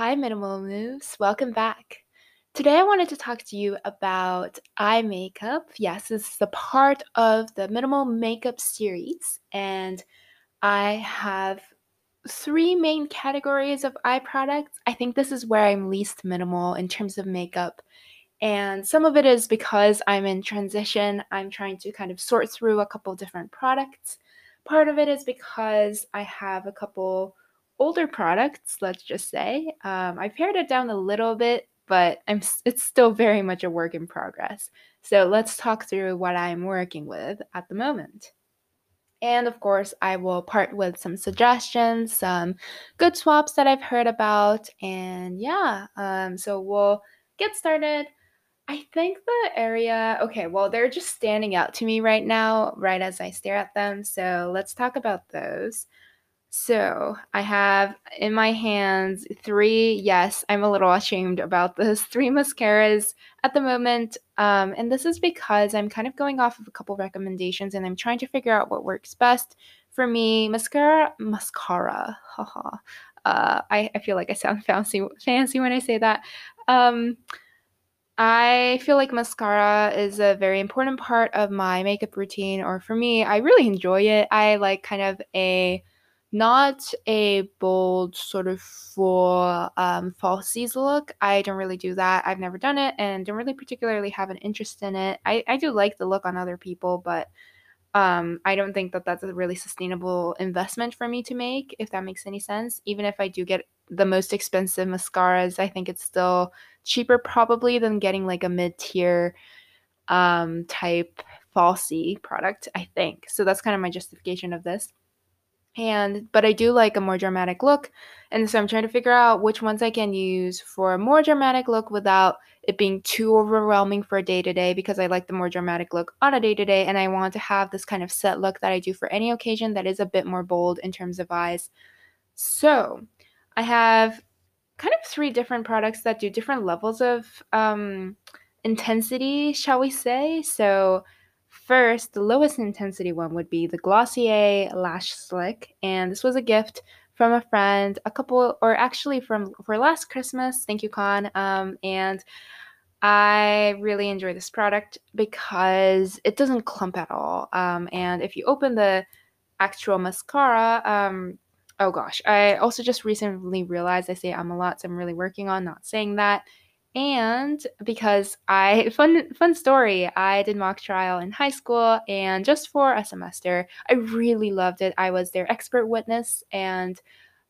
Hi, Minimal Moves. Welcome back. Today, I wanted to talk to you about eye makeup. Yes, this is a part of the Minimal Makeup series, and I have three main categories of eye products. I think this is where I'm least minimal in terms of makeup. And some of it is because I'm in transition. I'm trying to kind of sort through a couple different products. Part of it is because I have a couple older products, let's just say. Um, I pared it down a little bit, but I'm it's still very much a work in progress. So let's talk through what I'm working with at the moment. And of course, I will part with some suggestions, some good swaps that I've heard about, and yeah. Um, so we'll get started. I think the area, okay, well, they're just standing out to me right now, right as I stare at them. So let's talk about those. So I have in my hands three, yes, I'm a little ashamed about this, three mascaras at the moment. Um, and this is because I'm kind of going off of a couple recommendations and I'm trying to figure out what works best for me. Mascara, mascara, haha. Uh, I, I feel like I sound fancy, fancy when I say that. Um, I feel like mascara is a very important part of my makeup routine, or for me, I really enjoy it. I like kind of a not a bold sort of full um, falsies look. I don't really do that. I've never done it and don't really particularly have an interest in it. I, I do like the look on other people, but um, I don't think that that's a really sustainable investment for me to make, if that makes any sense. Even if I do get the most expensive mascaras, I think it's still cheaper probably than getting like a mid tier um, type falsy product, I think. So that's kind of my justification of this and but I do like a more dramatic look. And so I'm trying to figure out which ones I can use for a more dramatic look without it being too overwhelming for a day to day because I like the more dramatic look on a day to day and I want to have this kind of set look that I do for any occasion that is a bit more bold in terms of eyes. So, I have kind of three different products that do different levels of um, intensity, shall we say. So, First, the lowest intensity one would be the Glossier Lash Slick, and this was a gift from a friend, a couple, or actually from for last Christmas. Thank you, Con. Um, and I really enjoy this product because it doesn't clump at all. Um, and if you open the actual mascara, um, oh gosh, I also just recently realized I say I'm a lot, so I'm really working on not saying that and because I fun fun story, I did mock trial in high school and just for a semester. I really loved it. I was their expert witness and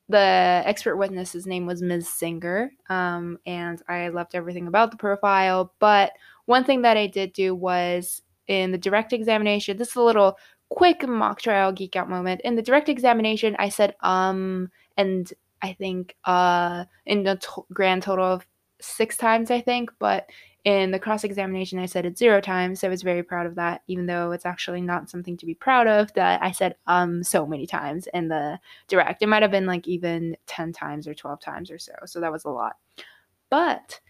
the expert witness's name was Ms. Singer. Um, and I loved everything about the profile. But one thing that I did do was in the direct examination, this is a little quick mock trial geek out moment. In the direct examination, I said um and I think uh in the to- grand total of six times, I think, but in the cross examination, I said it zero times. So I was very proud of that, even though it's actually not something to be proud of that I said um so many times in the direct. It might have been like even 10 times or 12 times or so. So that was a lot. But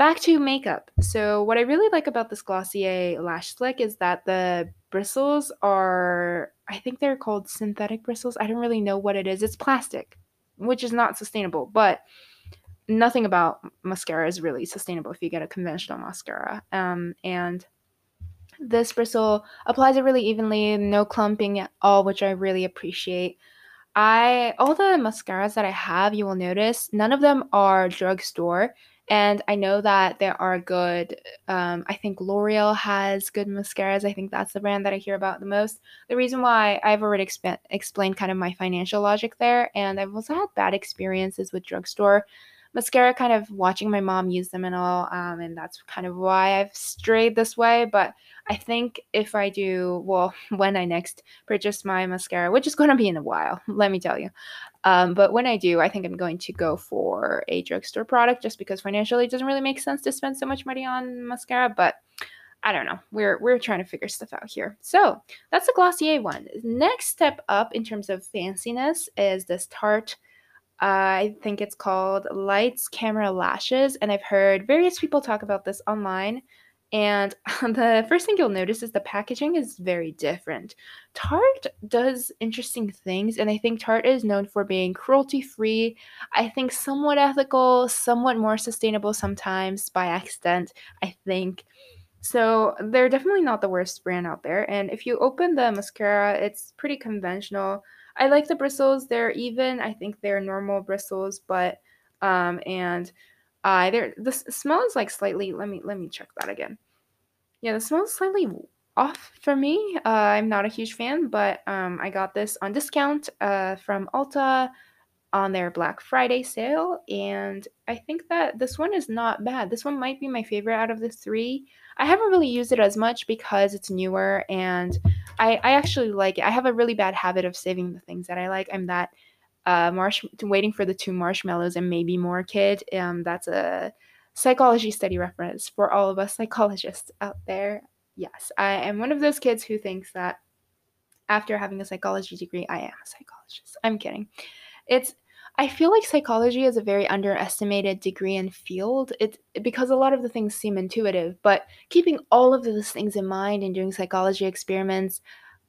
back to makeup. So, what I really like about this Glossier Lash Slick is that the bristles are, I think they're called synthetic bristles. I don't really know what it is. It's plastic, which is not sustainable, but nothing about mascara is really sustainable if you get a conventional mascara. Um, and this bristle applies it really evenly, no clumping at all, which I really appreciate. I all the mascaras that I have, you will notice none of them are drugstore, and I know that there are good. Um, I think L'Oreal has good mascaras. I think that's the brand that I hear about the most. The reason why I've already exp- explained kind of my financial logic there, and I've also had bad experiences with drugstore mascara kind of watching my mom use them and all um, and that's kind of why i've strayed this way but i think if i do well when i next purchase my mascara which is going to be in a while let me tell you um, but when i do i think i'm going to go for a drugstore product just because financially it doesn't really make sense to spend so much money on mascara but I don't know. We're we're trying to figure stuff out here. So that's the Glossier one. Next step up in terms of fanciness is this Tarte I think it's called Lights Camera Lashes, and I've heard various people talk about this online. And the first thing you'll notice is the packaging is very different. Tarte does interesting things, and I think Tarte is known for being cruelty free. I think somewhat ethical, somewhat more sustainable sometimes by accident, I think. So they're definitely not the worst brand out there. And if you open the mascara, it's pretty conventional. I like the bristles. They're even. I think they're normal bristles, but um and uh there the smell is like slightly let me let me check that again. Yeah, the smell is slightly off for me. Uh, I'm not a huge fan, but um I got this on discount uh from Ulta on their Black Friday sale, and I think that this one is not bad. This one might be my favorite out of the three. I haven't really used it as much because it's newer, and I, I actually like it. I have a really bad habit of saving the things that I like. I'm that uh, marsh waiting for the two marshmallows and maybe more kid. Um, that's a psychology study reference for all of us psychologists out there. Yes, I am one of those kids who thinks that after having a psychology degree, I am a psychologist. I'm kidding. It's I feel like psychology is a very underestimated degree and field. It's because a lot of the things seem intuitive, but keeping all of those things in mind and doing psychology experiments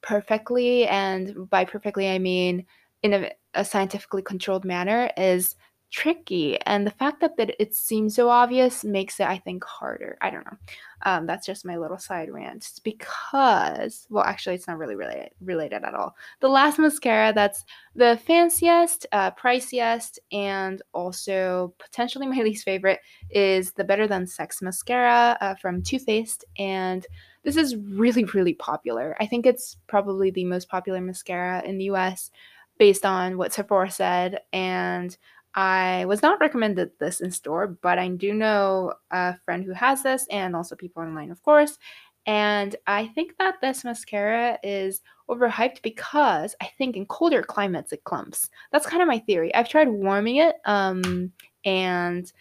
perfectly, and by perfectly I mean in a, a scientifically controlled manner, is tricky and the fact that, that it seems so obvious makes it i think harder. I don't know. Um, that's just my little side rant. It's because well actually it's not really related, related at all. The last mascara that's the fanciest uh, priciest and also potentially my least favorite is the better than sex mascara uh, from Too Faced and this is really really popular. I think it's probably the most popular mascara in the us based on what sephora said and I was not recommended this in store, but I do know a friend who has this and also people online, of course. And I think that this mascara is overhyped because I think in colder climates it clumps. That's kind of my theory. I've tried warming it, um, and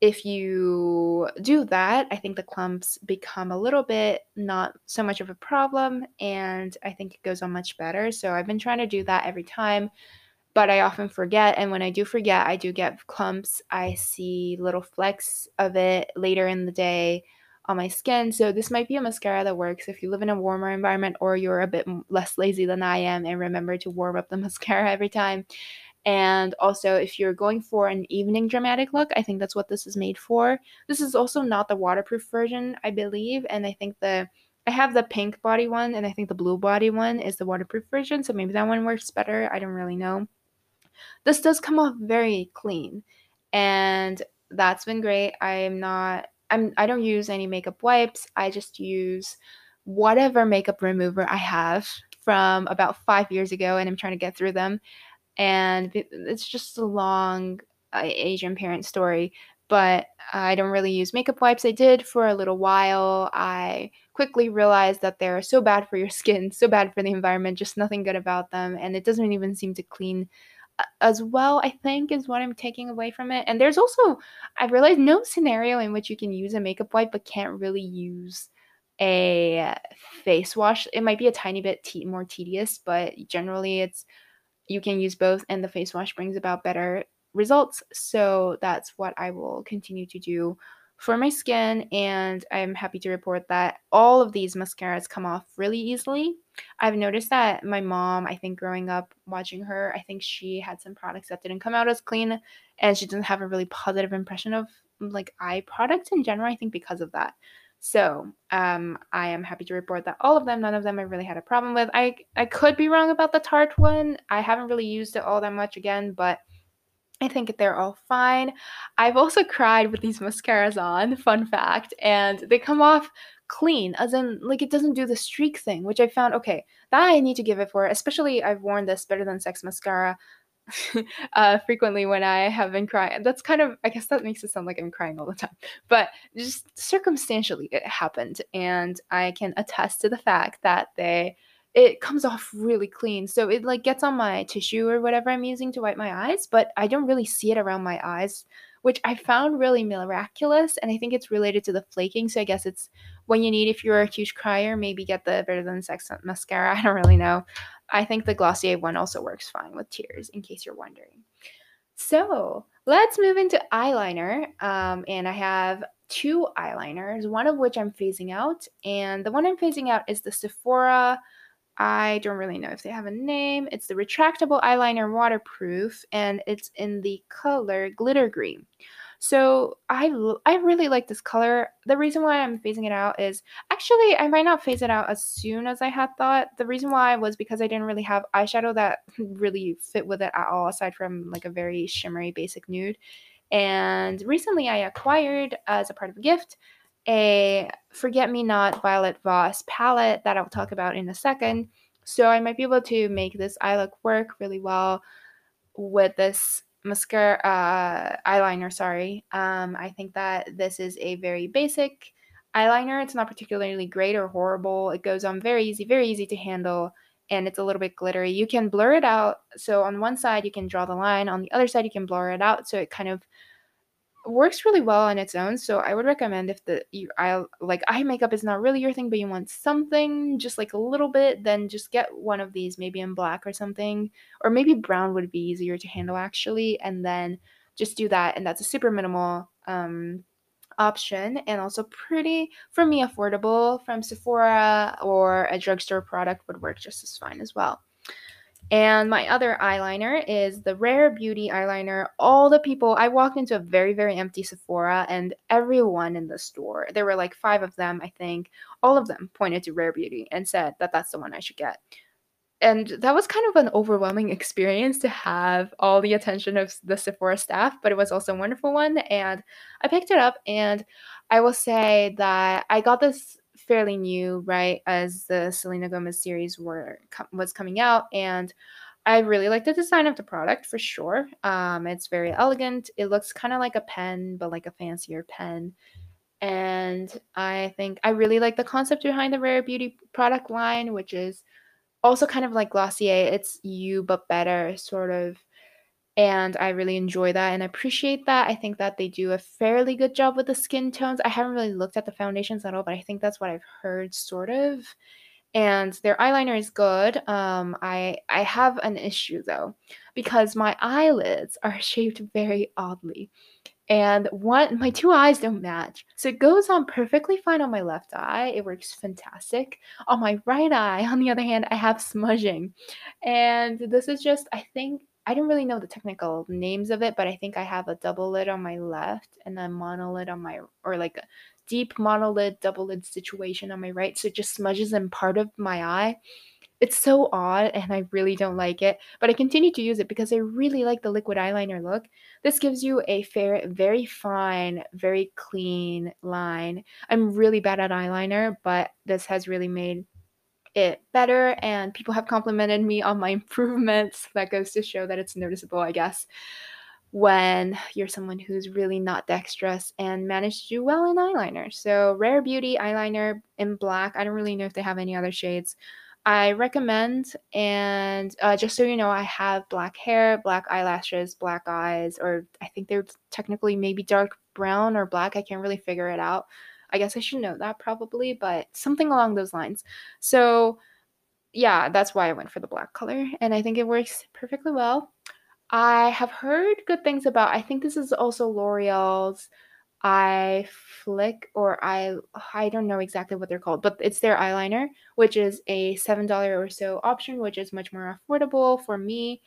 if you do that, I think the clumps become a little bit not so much of a problem, and I think it goes on much better. So I've been trying to do that every time but I often forget. And when I do forget, I do get clumps. I see little flecks of it later in the day on my skin. So this might be a mascara that works if you live in a warmer environment or you're a bit less lazy than I am and remember to warm up the mascara every time. And also, if you're going for an evening dramatic look, I think that's what this is made for. This is also not the waterproof version, I believe. And I think the I have the pink body one, and I think the blue body one is the waterproof version. So maybe that one works better. I don't really know. This does come off very clean, and that's been great. I'm not I'm I don't use any makeup wipes. I just use whatever makeup remover I have from about 5 years ago and I'm trying to get through them. And it's just a long uh, Asian parent story, but I don't really use makeup wipes. I did for a little while. I quickly realized that they're so bad for your skin, so bad for the environment, just nothing good about them, and it doesn't even seem to clean as well, I think, is what I'm taking away from it. And there's also, I realized, no scenario in which you can use a makeup wipe but can't really use a face wash. It might be a tiny bit te- more tedious, but generally it's you can use both, and the face wash brings about better results. So that's what I will continue to do for my skin, and I'm happy to report that all of these mascaras come off really easily. I've noticed that my mom, I think growing up watching her, I think she had some products that didn't come out as clean, and she doesn't have a really positive impression of like eye products in general, I think because of that. So um, I am happy to report that all of them, none of them I really had a problem with. I I could be wrong about the Tarte one. I haven't really used it all that much again, but I think they're all fine. I've also cried with these mascaras on, fun fact, and they come off clean, as in, like, it doesn't do the streak thing, which I found okay. That I need to give it for, especially I've worn this Better Than Sex mascara uh, frequently when I have been crying. That's kind of, I guess that makes it sound like I'm crying all the time, but just circumstantially it happened, and I can attest to the fact that they it comes off really clean. So it like gets on my tissue or whatever I'm using to wipe my eyes, but I don't really see it around my eyes, which I found really miraculous. And I think it's related to the flaking. So I guess it's when you need, if you're a huge crier, maybe get the Better Than Sex mascara. I don't really know. I think the Glossier one also works fine with tears, in case you're wondering. So let's move into eyeliner. Um, and I have two eyeliners, one of which I'm phasing out, and the one I'm phasing out is the Sephora. I don't really know if they have a name. It's the retractable eyeliner waterproof, and it's in the color glitter green. So I I really like this color. The reason why I'm phasing it out is actually I might not phase it out as soon as I had thought. The reason why was because I didn't really have eyeshadow that really fit with it at all, aside from like a very shimmery basic nude. And recently I acquired as a part of a gift a Forget Me Not Violet Voss palette that I'll talk about in a second. So I might be able to make this eye look work really well with this mascara uh, eyeliner. Sorry, um, I think that this is a very basic eyeliner. It's not particularly great or horrible. It goes on very easy, very easy to handle, and it's a little bit glittery. You can blur it out. So on one side you can draw the line, on the other side you can blur it out. So it kind of works really well on its own. So I would recommend if the you I like eye makeup is not really your thing, but you want something just like a little bit, then just get one of these, maybe in black or something, or maybe brown would be easier to handle actually, and then just do that. And that's a super minimal um, option and also pretty for me affordable from Sephora or a drugstore product would work just as fine as well. And my other eyeliner is the Rare Beauty eyeliner. All the people, I walked into a very, very empty Sephora, and everyone in the store, there were like five of them, I think, all of them pointed to Rare Beauty and said that that's the one I should get. And that was kind of an overwhelming experience to have all the attention of the Sephora staff, but it was also a wonderful one. And I picked it up, and I will say that I got this fairly new, right, as the Selena Gomez series were was coming out, and I really like the design of the product for sure. Um, it's very elegant. It looks kind of like a pen, but like a fancier pen. And I think I really like the concept behind the Rare Beauty product line, which is also kind of like Glossier. It's you but better, sort of and I really enjoy that and appreciate that. I think that they do a fairly good job with the skin tones. I haven't really looked at the foundations at all, but I think that's what I've heard sort of. And their eyeliner is good. Um, I I have an issue though because my eyelids are shaped very oddly, and one my two eyes don't match. So it goes on perfectly fine on my left eye. It works fantastic. On my right eye, on the other hand, I have smudging, and this is just I think I don't really know the technical names of it, but I think I have a double lid on my left and a monolid on my or like a deep monolid double lid situation on my right. So it just smudges in part of my eye. It's so odd and I really don't like it, but I continue to use it because I really like the liquid eyeliner look. This gives you a fair, very fine, very clean line. I'm really bad at eyeliner, but this has really made it better and people have complimented me on my improvements. That goes to show that it's noticeable i guess when you're someone who's really not dexterous and managed to do well in eyeliner. So rare beauty eyeliner in black i don't really know if they have any other shades. I recommend and uh, just so you know i have black hair black eyelashes black eyes or i think they're technically maybe dark brown or black i can't really figure it out I guess I should know that probably, but something along those lines. So, yeah, that's why I went for the black color, and I think it works perfectly well. I have heard good things about. I think this is also L'Oreal's eye flick or I I don't know exactly what they're called, but it's their eyeliner, which is a seven dollar or so option, which is much more affordable for me.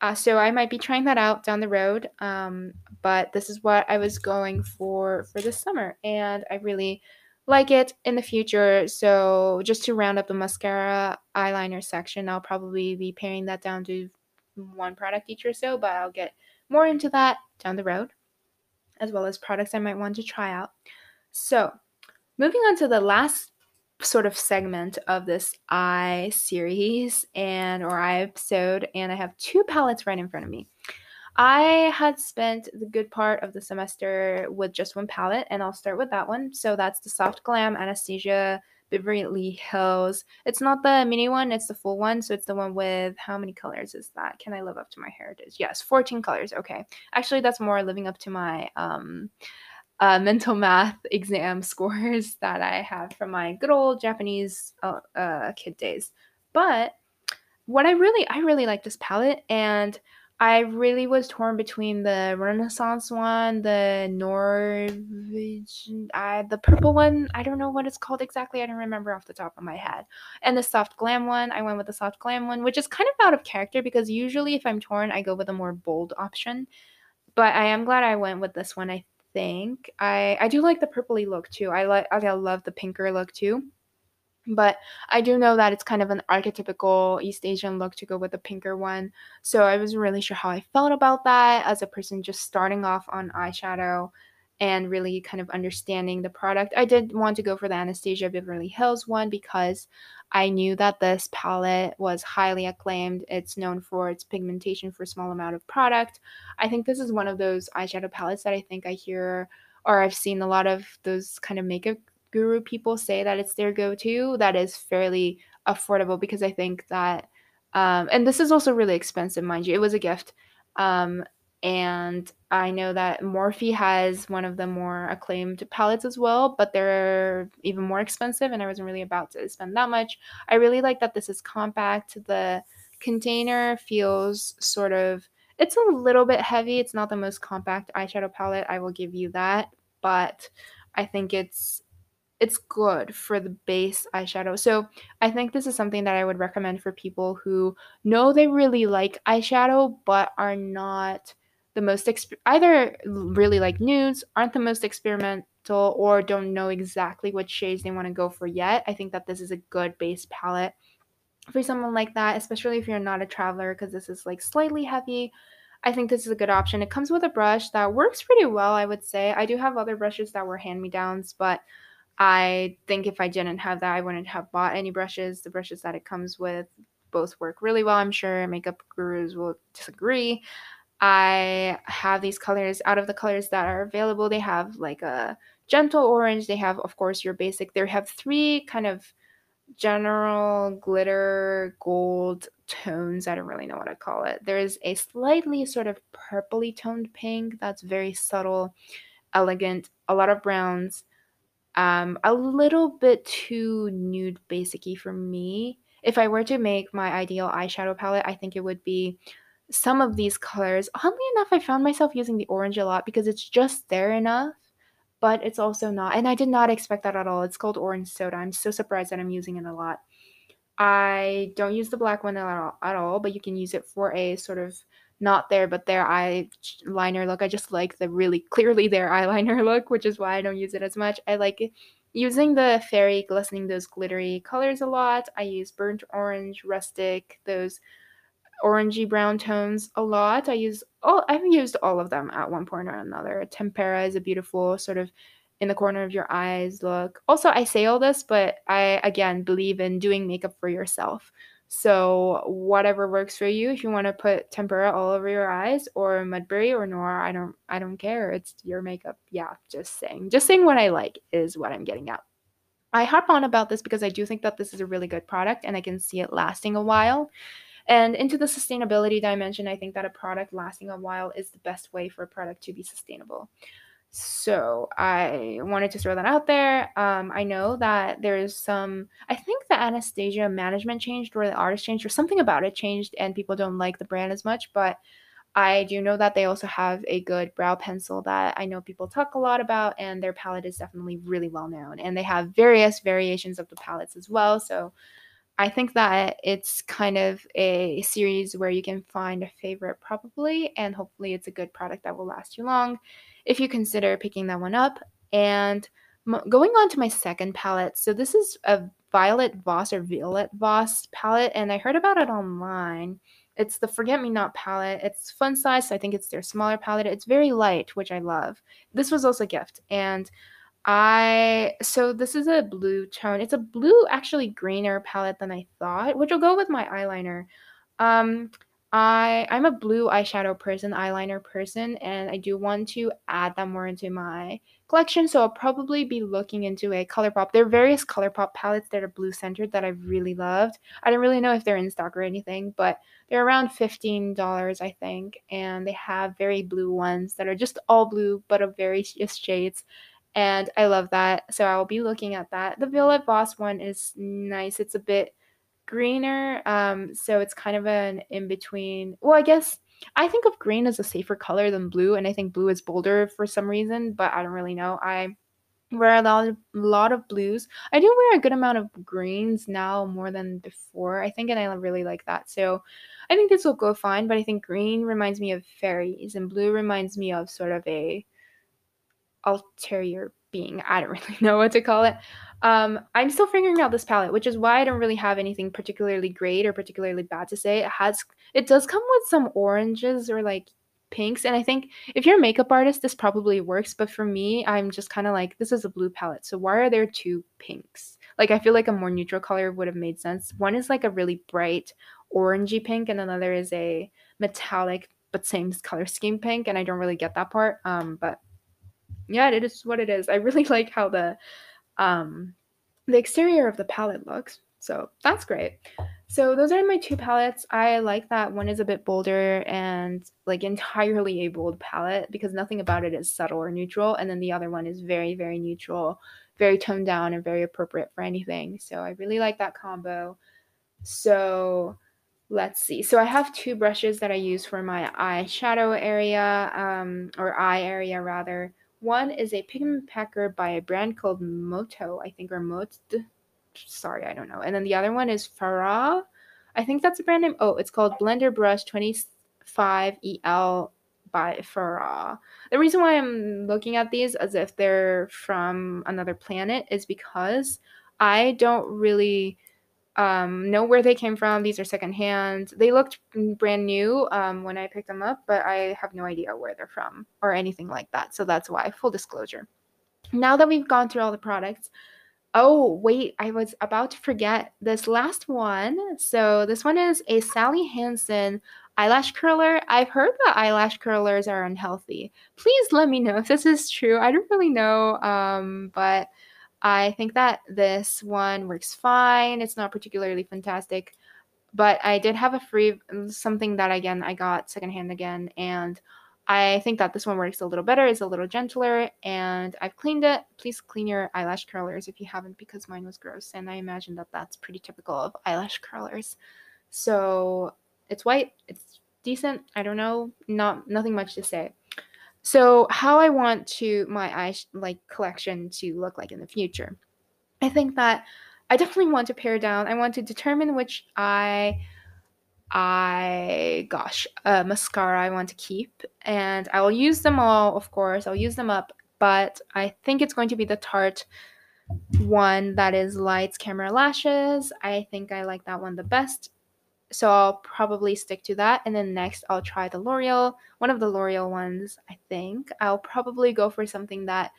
Uh, so I might be trying that out down the road. Um, but this is what I was going for for this summer, and I really like it in the future. So just to round up the mascara eyeliner section, I'll probably be paring that down to one product each or so, but I'll get more into that down the road, as well as products I might want to try out. So moving on to the last sort of segment of this eye series and or eye episode and I have two palettes right in front of me. I had spent the good part of the semester with just one palette and I'll start with that one. So that's the Soft Glam Anastasia Beverly Hills. It's not the mini one, it's the full one. So it's the one with how many colors is that? Can I live up to my heritage? Yes, 14 colors. Okay. Actually, that's more living up to my um uh, mental math exam scores that I have from my good old Japanese uh, uh, kid days. But what I really, I really like this palette, and I really was torn between the Renaissance one, the Norvina, I, the purple one. I don't know what it's called exactly. I don't remember off the top of my head. And the soft glam one. I went with the soft glam one, which is kind of out of character because usually if I'm torn, I go with a more bold option. But I am glad I went with this one. I think I I do like the purpley look too. I like I love the pinker look too. But I do know that it's kind of an archetypical East Asian look to go with the pinker one. So I wasn't really sure how I felt about that as a person just starting off on eyeshadow and really kind of understanding the product. I did want to go for the Anastasia Beverly Hills one because I knew that this palette was highly acclaimed. It's known for its pigmentation for a small amount of product. I think this is one of those eyeshadow palettes that I think I hear or I've seen a lot of those kind of makeup guru people say that it's their go-to that is fairly affordable because I think that um, and this is also really expensive, mind you. It was a gift. Um, and I know that Morphe has one of the more acclaimed palettes as well, but they're even more expensive, and I wasn't really about to spend that much. I really like that this is compact. The container feels sort of it's a little bit heavy. It's not the most compact eyeshadow palette, I will give you that, but I think it's it's good for the base eyeshadow. So I think this is something that I would recommend for people who know they really like eyeshadow but are not the most exp- either really like nudes, aren't the most experimental, or don't know exactly what shades they want to go for yet. I think that this is a good base palette for someone like that, especially if you're not a traveler, because this is like slightly heavy. I think this is a good option. It comes with a brush that works pretty well, I would say. I do have other brushes that were hand me downs, but I think if I didn't have that, I wouldn't have bought any brushes. The brushes that it comes with both work really well. I'm sure makeup gurus will disagree. I have these colors out of the colors that are available. They have like a gentle orange. They have, of course, your basic. They have three kind of general glitter gold tones. I don't really know what I call it. There's a slightly sort of purpley toned pink that's very subtle, elegant, a lot of browns, um, a little bit too nude basicy for me. If I were to make my ideal eyeshadow palette, I think it would be some of these colors. Oddly enough, I found myself using the orange a lot because it's just there enough, but it's also not. And I did not expect that at all. It's called orange soda. I'm so surprised that I'm using it a lot. I don't use the black one at all, at all but you can use it for a sort of not there but there eyeliner look. I just like the really clearly there eyeliner look, which is why I don't use it as much. I like using the fairy glistening those glittery colors a lot. I use burnt orange, rustic, those orangey brown tones a lot. I use all I've used all of them at one point or another. Tempera is a beautiful sort of in the corner of your eyes look. Also, I say all this, but I again believe in doing makeup for yourself. So whatever works for you. If you want to put tempera all over your eyes or Mudberry or Noir, I don't I don't care. It's your makeup. Yeah, just saying. Just saying what I like is what I'm getting at. I harp on about this because I do think that this is a really good product and I can see it lasting a while. And into the sustainability dimension, I think that a product lasting a while is the best way for a product to be sustainable. So I wanted to throw that out there. Um, I know that there's some, I think the Anastasia management changed or the artist changed or something about it changed and people don't like the brand as much. But I do know that they also have a good brow pencil that I know people talk a lot about, and their palette is definitely really well known. And they have various variations of the palettes as well. So I think that it's kind of a series where you can find a favorite probably, and hopefully it's a good product that will last you long if you consider picking that one up. And m- going on to my second palette, so this is a Violet Voss or Violet Voss palette, and I heard about it online. It's the Forget Me Not palette. It's fun size, so I think it's their smaller palette. It's very light, which I love. This was also a gift, and I so this is a blue tone. It's a blue, actually greener palette than I thought, which will go with my eyeliner. Um, I I'm a blue eyeshadow person, eyeliner person, and I do want to add that more into my collection. So I'll probably be looking into a ColourPop. There are various ColourPop palettes that are blue centered that I've really loved. I don't really know if they're in stock or anything, but they're around $15, I think, and they have very blue ones that are just all blue but of various shades and I love that. So I will be looking at that. The Violet Voss one is nice. It's a bit greener, um, so it's kind of an in between. Well, I guess I think of green as a safer color than blue, and I think blue is bolder for some reason, but I don't really know. I wear a lot of, lot of blues. I do wear a good amount of greens now more than before, I think, and I really like that. So I think this will go fine, but I think green reminds me of fairies, and blue reminds me of sort of a ulterior being. I don't really know what to call it. Um, I'm still figuring out this palette, which is why I don't really have anything particularly great or particularly bad to say. It has, it does come with some oranges or like pinks, and I think if you're a makeup artist, this probably works. But for me, I'm just kind of like, this is a blue palette, so why are there two pinks? Like, I feel like a more neutral color would have made sense. One is like a really bright orangey pink, and another is a metallic but same color scheme pink, and I don't really get that part. Um, but yeah, it is what it is. I really like how the um, the exterior of the palette looks. So that's great. So those are my two palettes. I like that one is a bit bolder and like entirely a bold palette because nothing about it is subtle or neutral. And then the other one is very, very neutral, very toned down and very appropriate for anything. So I really like that combo. So let's see. So I have two brushes that I use for my eyeshadow area, um, or eye area rather. One is a pigment packer by a brand called Moto, I think, or Mot. Sorry, I don't know. And then the other one is Farah. I think that's a brand name. Oh, it's called Blender Brush 25EL by Farah. The reason why I'm looking at these as if they're from another planet is because I don't really um, know where they came from. These are secondhand. They looked brand new um, when I picked them up, but I have no idea where they're from or anything like that. So that's why, full disclosure. Now that we've gone through all the products, oh, wait, I was about to forget this last one. So this one is a Sally Hansen eyelash curler. I've heard that eyelash curlers are unhealthy. Please let me know if this is true. I don't really know, um, but I think that this one works fine. It's not particularly fantastic, but I did have a free something that again I got secondhand again, and I think that this one works a little better. It's a little gentler, and I've cleaned it. Please clean your eyelash curlers if you haven't, because mine was gross, and I imagine that that's pretty typical of eyelash curlers. So it's white. It's decent. I don't know. Not nothing much to say. So, how I want to my eye like collection to look like in the future. I think that I definitely want to pare down. I want to determine which eye I gosh, uh, mascara I want to keep and I will use them all, of course. I'll use them up, but I think it's going to be the Tarte one that is Lights Camera Lashes. I think I like that one the best so I'll probably stick to that. And then next, I'll try the L'Oreal, one of the L'Oreal ones, I think. I'll probably go for something that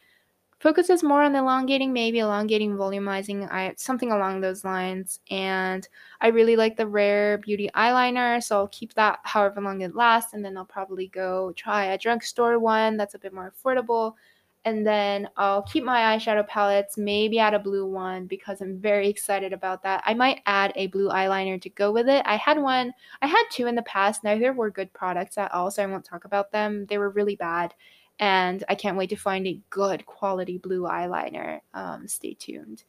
focuses more on elongating, maybe elongating, volumizing, I, something along those lines. And I really like the Rare Beauty eyeliner, so I'll keep that however long it lasts. And then I'll probably go try a drugstore one that's a bit more affordable and then I'll keep my eyeshadow palettes, maybe add a blue one because I'm very excited about that. I might add a blue eyeliner to go with it. I had one, I had two in the past. Neither were good products at all, so I won't talk about them. They were really bad, and I can't wait to find a good quality blue eyeliner. Um, stay tuned.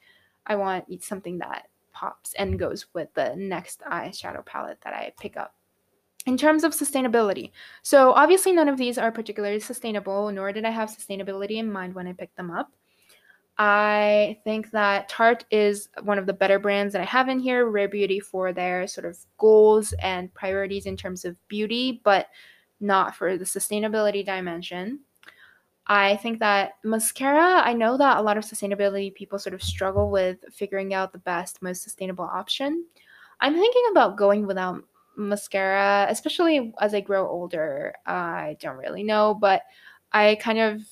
I want something that pops and goes with the next eyeshadow palette that I pick up in terms of sustainability. So, obviously, none of these are particularly sustainable, nor did I have sustainability in mind when I picked them up. I think that Tarte is one of the better brands that I have in here, Rare Beauty for their sort of goals and priorities in terms of beauty, but not for the sustainability dimension. I think that mascara, I know that a lot of sustainability people sort of struggle with figuring out the best, most sustainable option. I'm thinking about going without mascara, especially as I grow older. I don't really know, but I kind of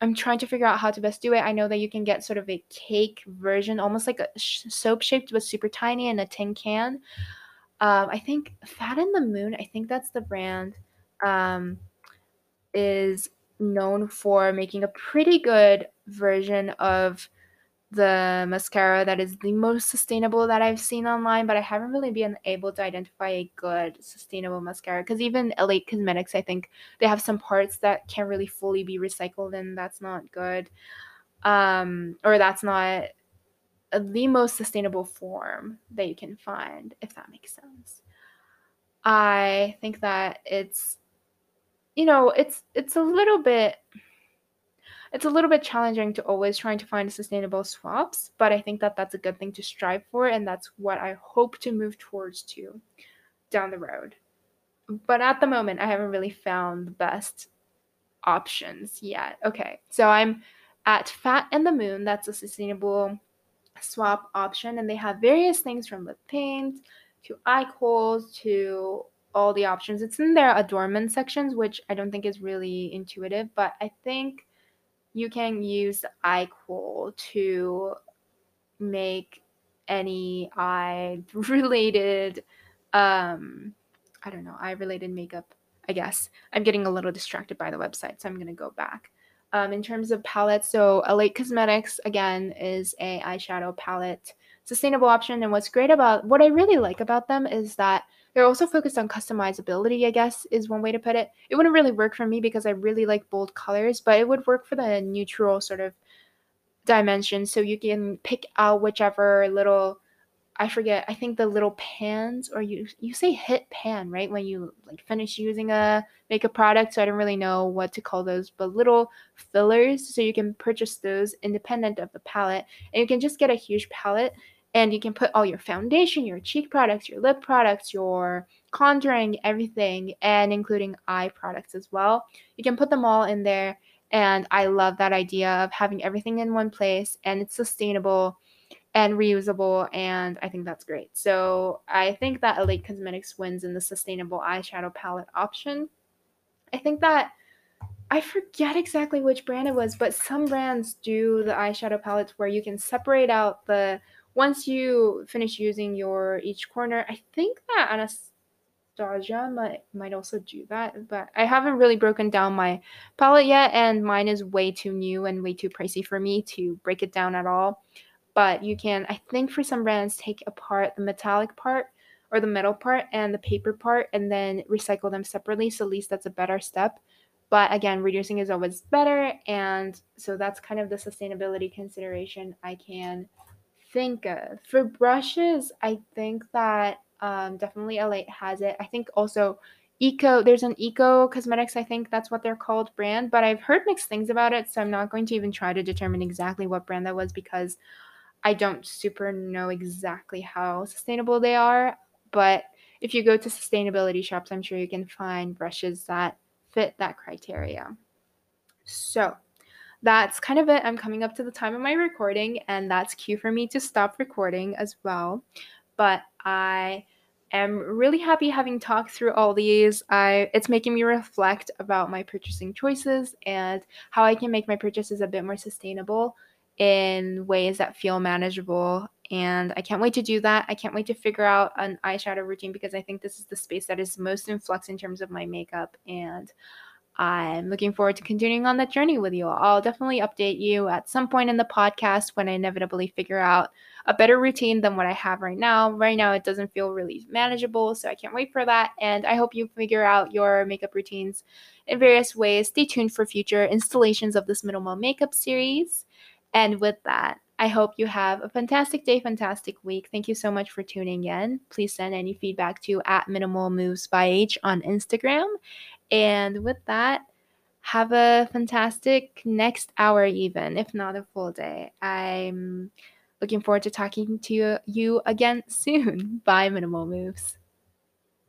I'm trying to figure out how to best do it. I know that you can get sort of a cake version, almost like a sh- soap shaped but super tiny in a tin can. Um, I think Fat and the Moon, I think that's the brand, um, is known for making a pretty good version of the mascara that is the most sustainable that I've seen online, but I haven't really been able to identify a good sustainable mascara because even Elate Cosmetics, I think they have some parts that can't really fully be recycled, and that's not good. Um, or that's not the most sustainable form that you can find, if that makes sense. I think that it's you know, it's it's a little bit it's a little bit challenging to always trying to find sustainable swaps, but I think that that's a good thing to strive for and that's what I hope to move towards to down the road. But at the moment, I haven't really found the best options yet. Okay. So I'm at Fat and the Moon, that's a sustainable swap option and they have various things from lip paint to eye kohl to all the options. It's in their adornment sections, which I don't think is really intuitive, but I think you can use kohl to make any eye related um I don't know, eye related makeup, I guess. I'm getting a little distracted by the website, so I'm going to go back. Um, in terms of palettes, so Elate Cosmetics again is a eyeshadow palette sustainable option and what's great about what I really like about them is that they're also focused on customizability, I guess, is one way to put it. It wouldn't really work for me because I really like bold colors, but it would work for the neutral sort of dimension. So you can pick out whichever little I forget, I think the little pans or you you say hit pan, right? When you like finish using a makeup product. So I don't really know what to call those, but little fillers. So you can purchase those independent of the palette. And you can just get a huge palette and you can put all your foundation, your cheek products, your lip products, your contouring, everything, and including eye products as well. You can put them all in there. And I love that idea of having everything in one place and it's sustainable and reusable. And I think that's great. So I think that Elate Cosmetics wins in the sustainable eyeshadow palette option. I think that I forget exactly which brand it was, but some brands do the eyeshadow palettes where you can separate out the once you finish using your each corner, I think that Anastasia might might also do that, but I haven't really broken down my palette yet, and mine is way too new and way too pricey for me to break it down at all. But you can, I think, for some brands, take apart the metallic part or the metal part and the paper part, and then recycle them separately. So at least that's a better step. But again, reducing is always better, and so that's kind of the sustainability consideration I can think of. For brushes, I think that um, definitely Elate has it. I think also Eco, there's an Eco Cosmetics, I think that's what they're called brand, but I've heard mixed things about it, so I'm not going to even try to determine exactly what brand that was because I don't super know exactly how sustainable they are. But if you go to sustainability shops, I'm sure you can find brushes that fit that criteria. So, that's kind of it. I'm coming up to the time of my recording, and that's cue for me to stop recording as well. But I am really happy having talked through all these. I it's making me reflect about my purchasing choices and how I can make my purchases a bit more sustainable in ways that feel manageable. And I can't wait to do that. I can't wait to figure out an eyeshadow routine because I think this is the space that is most in flux in terms of my makeup. And I'm looking forward to continuing on that journey with you. I'll definitely update you at some point in the podcast when I inevitably figure out a better routine than what I have right now. Right now, it doesn't feel really manageable, so I can't wait for that. And I hope you figure out your makeup routines in various ways. Stay tuned for future installations of this minimal makeup series. And with that, I hope you have a fantastic day, fantastic week. Thank you so much for tuning in. Please send any feedback to at minimal moves by H on Instagram. And with that, have a fantastic next hour, even if not a full day. I'm looking forward to talking to you again soon. Bye, Minimal Moves.